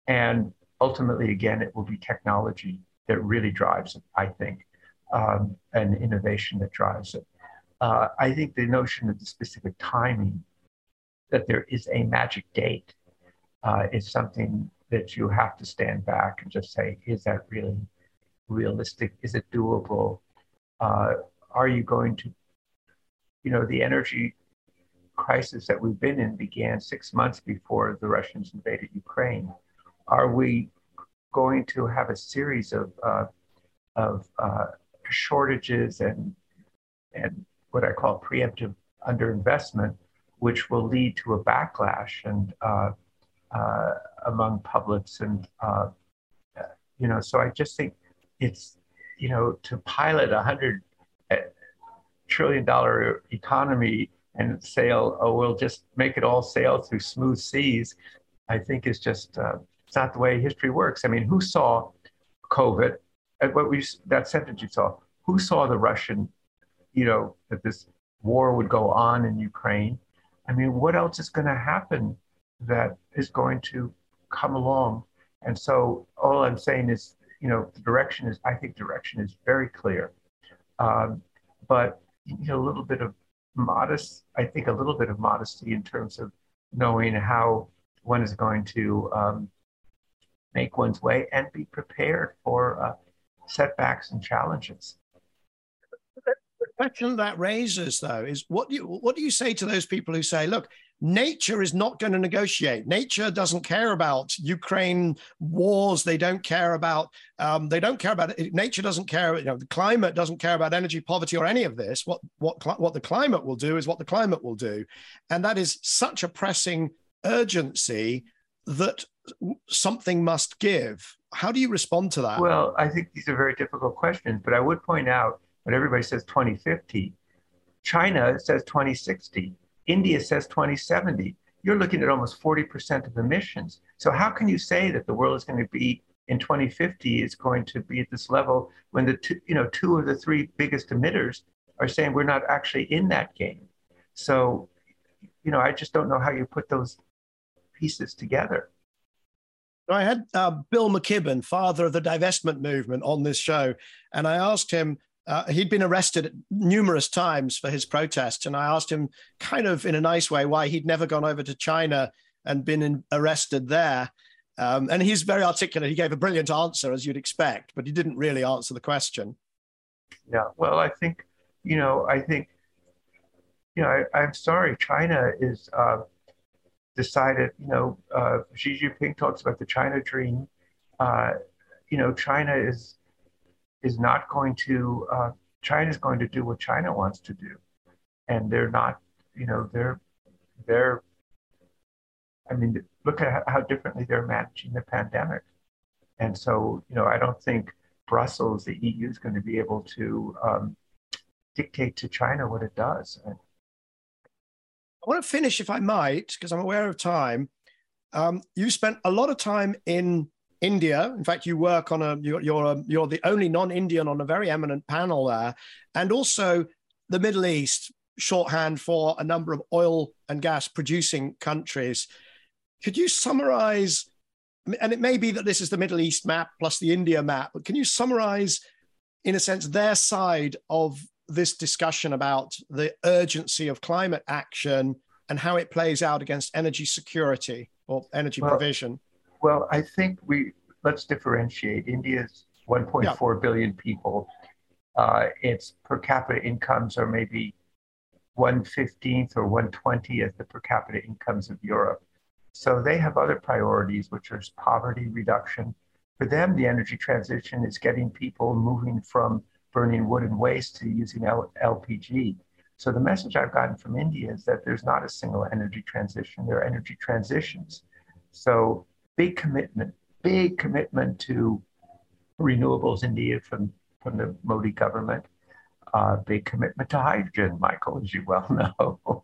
and ultimately, again, it will be technology that really drives it. I think, um, and innovation that drives it. uh, I think the notion of the specific timing, that there is a magic date, uh, is something that you have to stand back and just say, is that really realistic? Is it doable? Uh, are you going to, you know, the energy crisis that we've been in began six months before the Russians invaded Ukraine. Are we going to have a series of uh, of uh, shortages and and what I call preemptive underinvestment, which will lead to a backlash and uh, uh among publics and uh, you know. So I just think it's you know to pilot a hundred trillion dollar economy and sail, oh, we'll just make it all sail through smooth seas, I think is just, uh, it's not the way history works. I mean, who saw COVID? What we, that sentence you saw, who saw the Russian, you know, that this war would go on in Ukraine? I mean, what else is going to happen that is going to come along? And so all I'm saying is, you know, the direction is, I think direction is very clear. Um, but, you know, a little bit of modest, I think a little bit of modesty in terms of knowing how one is going to um, make one's way and be prepared for uh, setbacks and challenges. The question that raises, though, is what do you what do you say to those people who say, "Look, nature is not going to negotiate. Nature doesn't care about Ukraine wars. They don't care about. Um, they don't care about it. Nature doesn't care. You know, the climate doesn't care about energy poverty or any of this. What what what the climate will do is what the climate will do, and that is such a pressing urgency that something must give. How do you respond to that? Well, I think these are very difficult questions, but I would point out when everybody says 2050, China says 2060 India says 2070. You're looking at almost 40% of emissions. So how can you say that the world is going to be in 2050 is going to be at this level when the two, you know two of the three biggest emitters are saying we're not actually in that game. So, you know, I just don't know how you put those pieces together. I had uh, Bill McKibben, father of the divestment movement, on this show, and I asked him uh, he'd been arrested numerous times for his protests, and I asked him, kind of in a nice way, why he'd never gone over to China and been in, arrested there. Um, and he's very articulate. He gave a brilliant answer, as you'd expect, but he didn't really answer the question. Yeah, well, I think, you know, I think, you know, I, am sorry, China is uh, decided. You know, uh, Xi Jinping talks about the China dream. Uh, you know, China is is not going to uh, China is going to do what China wants to do, and they're not. You know, they're they're. I mean, look at how differently they're managing the pandemic, and so you know, I don't think Brussels, the EU, is going to be able to um, dictate to China what it does. I want to finish, if I might, because I'm aware of time. Um, you spent a lot of time in India. In fact, you work on a you're you're, a, you're the only non-Indian on a very eminent panel there, and also the Middle East, shorthand for a number of oil and gas producing countries. Could you summarize? And it may be that this is the Middle East map plus the India map, but can you summarize, in a sense, their side of this discussion about the urgency of climate action and how it plays out against energy security or energy well, provision? Well, I think we let's differentiate. India's 1.4 yeah. billion people. Uh, its per capita incomes are maybe 115th or 120th the per capita incomes of Europe. So they have other priorities, which are poverty reduction. For them, the energy transition is getting people moving from burning wood and waste to using L- LPG. So the message I've gotten from India is that there's not a single energy transition, there are energy transitions. So big commitment, big commitment to renewables in India from, from the Modi government. Uh, big commitment to hydrogen, Michael, as you well know,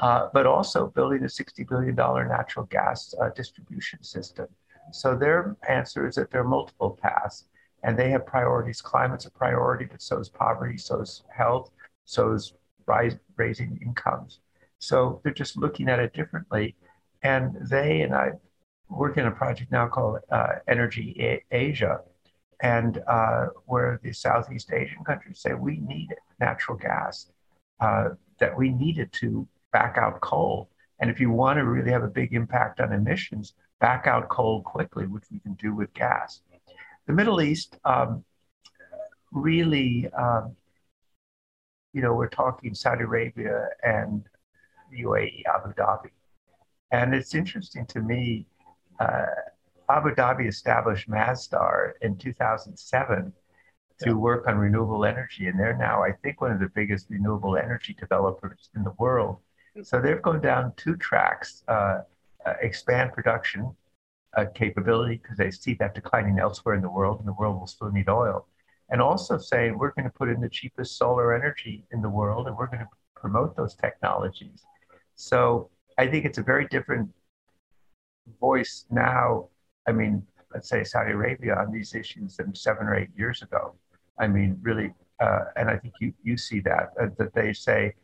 uh, but also building a $60 billion natural gas uh, distribution system. So their answer is that there are multiple paths and they have priorities. Climate's a priority, but so is poverty, so is health, so is rise, raising incomes. So they're just looking at it differently. And they, and I working on a project now called uh, Energy a- Asia, and uh, where the Southeast Asian countries say we need natural gas. uh, that we needed to back out coal. And if you want to really have a big impact on emissions, back out coal quickly, which we can do with gas. The Middle East um, really, um, you know, we're talking Saudi Arabia and UAE, Abu Dhabi. And it's interesting to me, uh, Abu Dhabi established Masdar in 2007 to work on renewable energy. And they're now, I think, one of the biggest renewable energy developers in the world. So they've gone down two tracks uh, uh, expand production uh, capability because they see that declining elsewhere in the world, and the world will still need oil. And also saying we're going to put in the cheapest solar energy in the world, and we're going to promote those technologies. So I think it's a very different voice now. I mean, let's say Saudi Arabia on these issues than seven or eight years ago. I mean, really, uh, and I think you you see that uh, that they say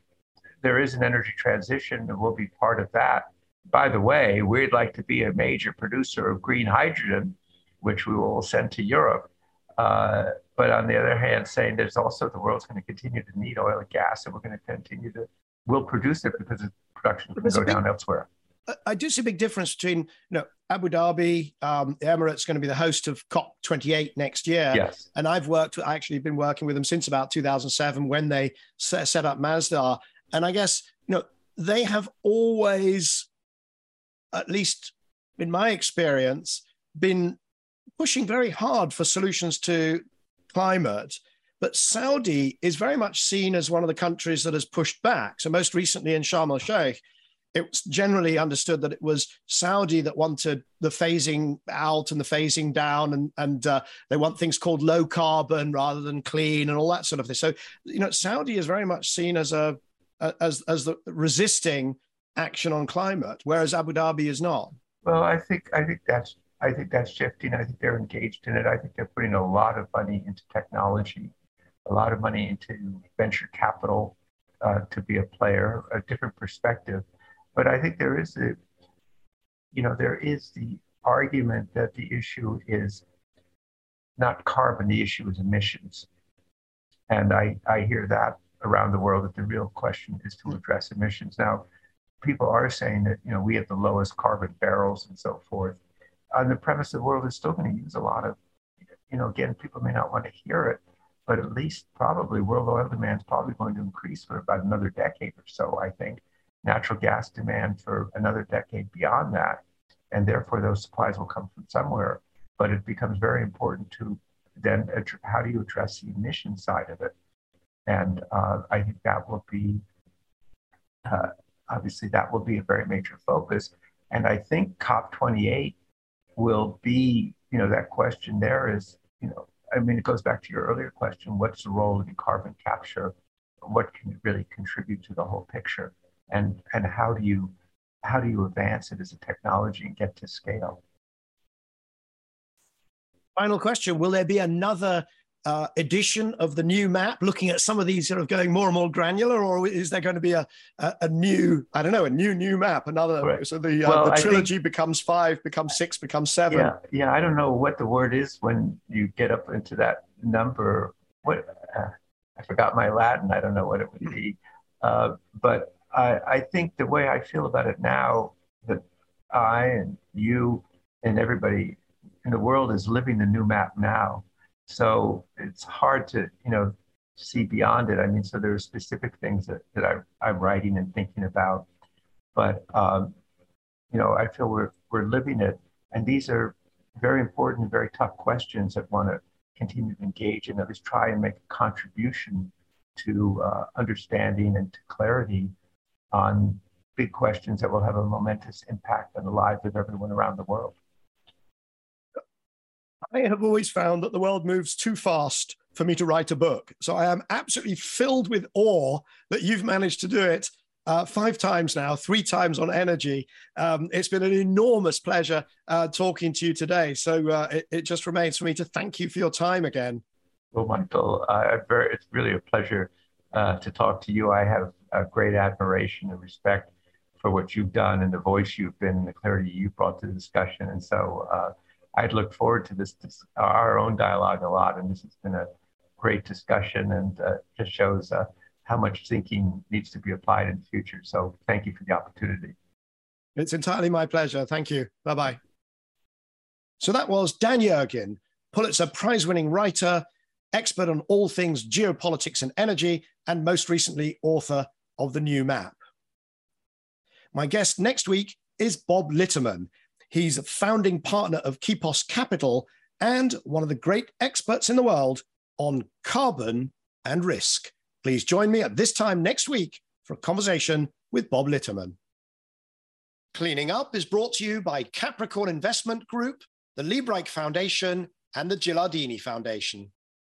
there is an energy transition, and we'll be part of that. By the way, we'd like to be a major producer of green hydrogen, which we will send to Europe. Uh, but on the other hand, saying there's also the world's going to continue to need oil and gas, and we're going to continue to we'll produce it because production can go big, down elsewhere. I do see a big difference between, you know, Abu Dhabi, um, the Emirates going to be the host of COP28 next year. Yes. And I've worked, I actually been working with them since about 2007 when they set up Masdar. And I guess, you know, they have always, at least in my experience, been pushing very hard for solutions to climate. But Saudi is very much seen as one of the countries that has pushed back. So, most recently in Sharm el Sheikh, it's generally understood that it was Saudi that wanted the phasing out and the phasing down, and and uh, they want things called low carbon rather than clean and all that sort of thing. So you know, Saudi is very much seen as a as as the resisting action on climate, whereas Abu Dhabi is not. Well, I think I think that's I think that's shifting. I think they're engaged in it. I think they're putting a lot of money into technology, a lot of money into venture capital uh, to be a player, a different perspective. But I think there is a, you know, there is the argument that the issue is not carbon, the issue is emissions. And I, I hear that around the world that the real question is to address emissions. Now, people are saying that, you know, we have the lowest carbon barrels and so forth. On the premise the world is still going to use a lot of, you know, again, people may not want to hear it, but at least probably world oil demand is probably going to increase for about another decade or so, I think natural gas demand for another decade beyond that. And therefore, those supplies will come from somewhere. But it becomes very important to then how do you address the emission side of it? And uh, I think that will be, uh, obviously, that will be a very major focus. And I think COP28 will be, you know, that question there is, you know, I mean, it goes back to your earlier question what's the role of carbon capture? What can really contribute to the whole picture? And and how do you how do you advance it as a technology and get to scale? Final question. Will there be another uh, edition of the new map looking at some of these sort of going more and more granular or is there going to be a, a, a new i don't know a new new map another right. so the, uh, well, the trilogy think, becomes five becomes six becomes seven? Yeah yeah i don't know what the word is when you get up into that number. What uh, i forgot my latin i don't know what it would be. Uh, but I, I think the way I feel about it now, that I and you and everybody in the world is living the new map now. So it's hard to, you know, see beyond it. I mean, so there are specific things that, that I, I'm writing and thinking about. But, um, you know, I feel we're, we're living it. And these are very important, very tough questions that want to continue to engage and at least try and make a contribution to uh, understanding and to clarity on big questions that will have a momentous impact on the lives of everyone around the world. I have always found that the world moves too fast for me to write a book. So I am absolutely filled with awe that you've managed to do it uh, five times now, three times on energy. Um, it's been an enormous pleasure uh, talking to you today. So uh, it, it, just remains for me to thank you for your time again. Well, Michael, very, it's really a pleasure uh, to talk to you. I have a great admiration and respect for what you've done and the voice you've been and the clarity you've brought to the discussion. And so uh, I'd look forward to this, this, our own dialogue a lot. And this has been a great discussion and uh, just shows uh, how much thinking needs to be applied in the future. So thank you for the opportunity. It's entirely my pleasure. Thank you. Bye bye. So that was Dan Yergin, Pulitzer Prize winning writer, expert on all things geopolitics and energy, and most recently, author of The New Map. My guest next week is Bob Litterman. He's a founding partner of Kepos Capital and one of the great experts in the world on carbon and risk. Please join me at this time next week for a conversation with Bob Litterman. Cleaning Up is brought to you by Capricorn Investment Group, the Liebreich Foundation, and the Gilardini Foundation.